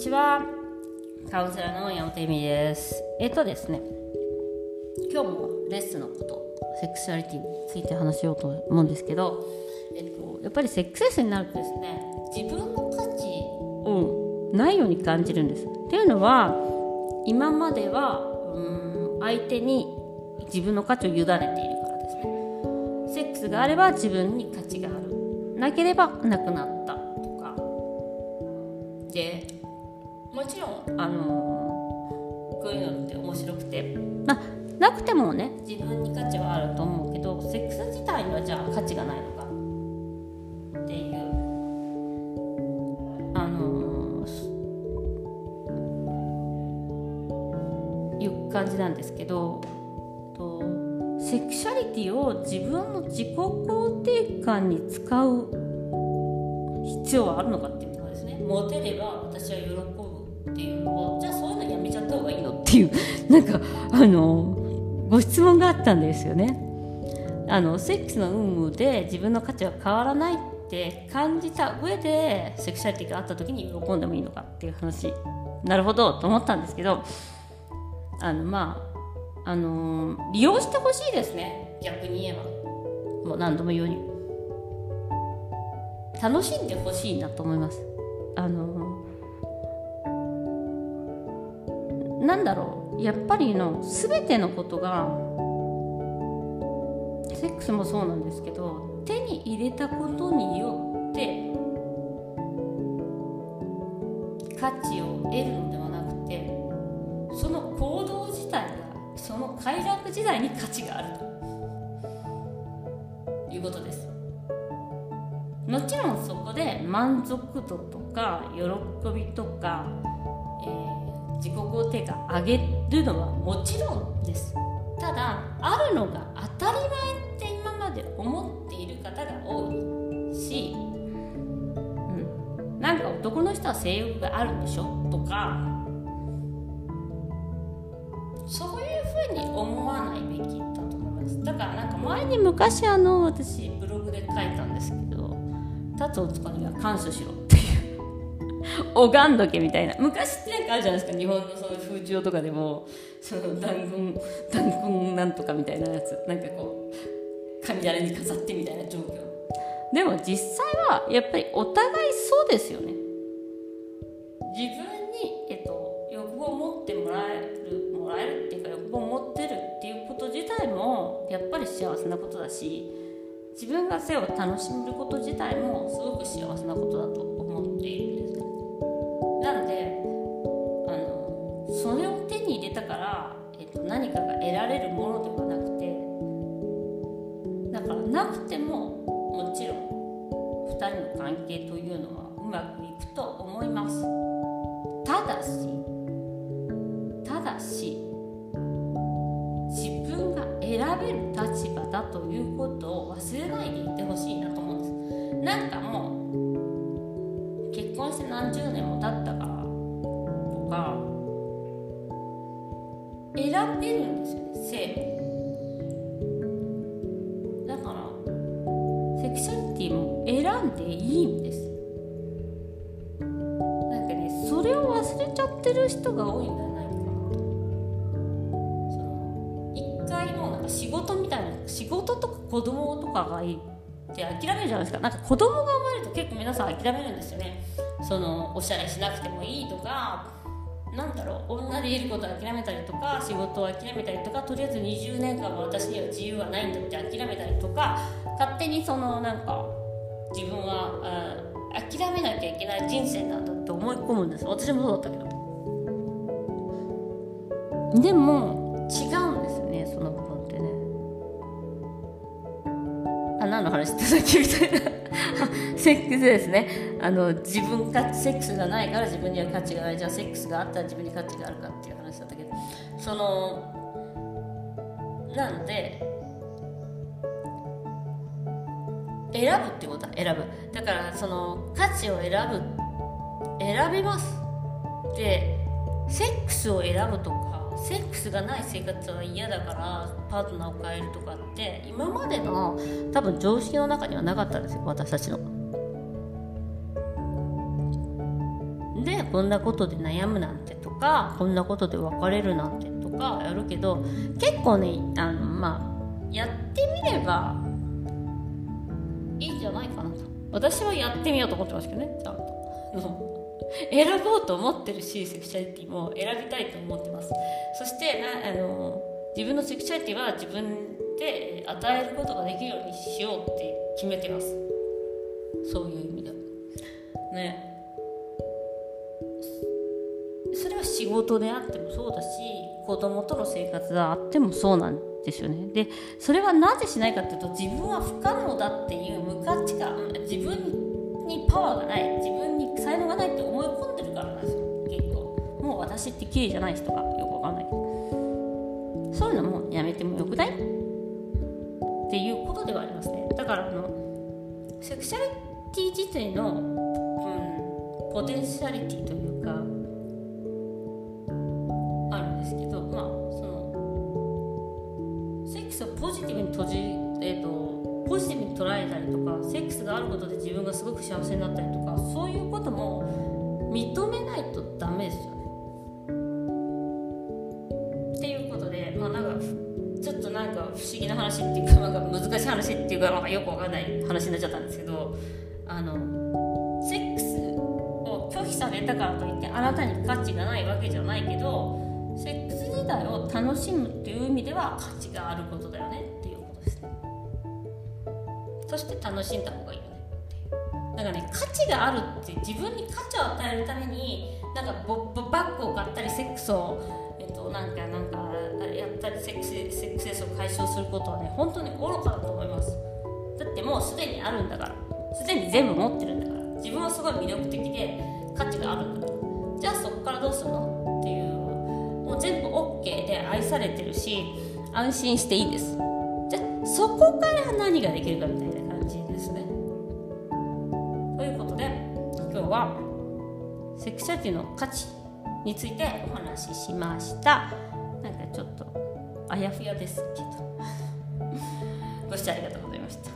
ちは。カウンセラーの山本由美です。えっとですね今日もレッスンのことセクシュアリティについて話しようと思うんですけど、えっと、やっぱりセックスレスになるとですね自分の価値をないように感じるんです。っていうのは今まではうん相手に自分の価値を委ねているからですね。セックスがあれば自分に価値がある。なければなくなったとか。でもちろんあのこういうのって面白くて。まあなくてもね。自分に価値はあると思うけどセックス自体にはじゃあ価値がないのか。っていう。あのいう感じなんですけどとセクシャリティを自分の自己肯定感に使う必要はあるのかっていうところですね。モテればっていうなんかあのご質問があったんですよね。あのセックスの有無で自分の価値は変わらないって感じた上でセクシャリティがあった時に喜んでもいいのかっていう話なるほどと思ったんですけどあのまああの利用してほしいですね。逆に言えば。もう何度も言うように。楽しんでほしいなと思います。あのなんだろうやっぱりの全てのことがセックスもそうなんですけど手に入れたことによって価値を得るのではなくてその行動自体がその快楽自体に価値があると。いうことです。もちろんそこで満足度とか喜びとか、えー、自己肯定感上げるのはもちろんです。ただあるのが当たり前って今まで思っている方が多いし、うん、なんか男の人は性欲があるんでしょ？とかそういうふうに思わないべきだと思います。だからなんか前に昔あの私ブログで書いたんですけど立つ男には感謝しろって拝んどけみたいな。昔ってなんかあるじゃないですか日本のそういう風潮とかでも。その弾痕弾痕なんとかみたいなやつ。なんかこう神棚に飾ってみたいな状況。でも実際はやっぱりお互いそうですよね。自分に、えっと、欲望を持ってもらえるもらえるっていうか欲望を持ってるっていうこと自体もやっぱり幸せなことだし自分が性を楽しめること自体もすごく幸人の関係というのはうまくいくと思います。ただしただし自分が選べる立場だということを忘れないでいてほしいなと思うんです。なんかもう結婚して何十年も経ったからとか選べるんですよね性。だからセクシャリティも選んでいいんです。なんかねそれを忘れちゃってる人が多いんじゃな。いかなその一回もうなんか仕事みたいな仕事とか子供とかがいいって諦めるじゃないですか。なんか子供が生まれると結構皆さん諦めるんですよね。そのおしゃれしなくてもいいとかなんだろう。女でいることを諦めたりとか仕事を諦めたりとかとりあえず20年間は私には自由はないんだって諦めたりとか勝手にそのなんか自分はあ諦めなきゃいけない人生なんだって思い込むんです。私もそうだったけど。でも違うんですねその部分ってね。あ何の話ってさっきみたいな。セックスですね。あの自分がセックスがないから自分には価値がない。じゃあセックスがあったら自分に価値があるかっていう話だったけど。そのなので選ぶってことは選ぶだからその価値を選ぶ選びますでセックスを選ぶとかセックスがない生活は嫌だからパートナーを変えるとかって今までの多分常識の中にはなかったんですよ私たちの。でこんなことで悩むなんてとかこんなことで別れるなんてとかやるけど結構ねあのまあやってみればいいんじゃないかな。と私はやってみようと思ってますけどねちゃんと。選ぼうと思ってるしセクシャリティも選びたいと思ってます。そしてなあの自分のセクシャリティは自分で与えることができるようにしようって決めてます。そういう意味では。ね。仕事であってもそうだし子供との生活であってもそうなんですよね。でそれはなぜしないかっていうと自分は不可能だっていう無価値観自分にパワーがない自分に才能がないって思い込んでるからなんですよ。結構。もう私って綺麗じゃない人がよくわかんない。けどそういうのもやめてもよくない？っていうことではありますね。だからあのセクシャリティ自体の、うん、ポテンシャリティというポジティブに捉えたりとかセックスがあることで自分がすごく幸せになったりとかそういうことも認めないとダメですよね。っていうことでまあなんかちょっとなんか不思議な話っていうかなんか難しい話っていうかなんかよくわかんない話になっちゃったんですけどあのセックスを拒否されたからといってあなたに価値がないわけじゃないけどセックス自体を楽しむっていう意味では価値があることだよね。そして楽しんだ方がいいよねだからね価値があるって自分に価値を与えるためになんかボバッグを買ったりセックスをえっとなんかなんかやったりセックスセックスレスを解消することはね本当に愚かだと思います。だってもうすでにあるんだから。すでに全部持ってるんだから。自分はすごい魅力的で価値があるんだから。じゃあそこからどうするの？っていうもう全部 OK で愛されてるし安心していいです。じゃあそこから何ができるかみたいな。はセクシャリティの価値についてお話ししました。なんかちょっとあやふやですけど。ご視聴ありがとうございました？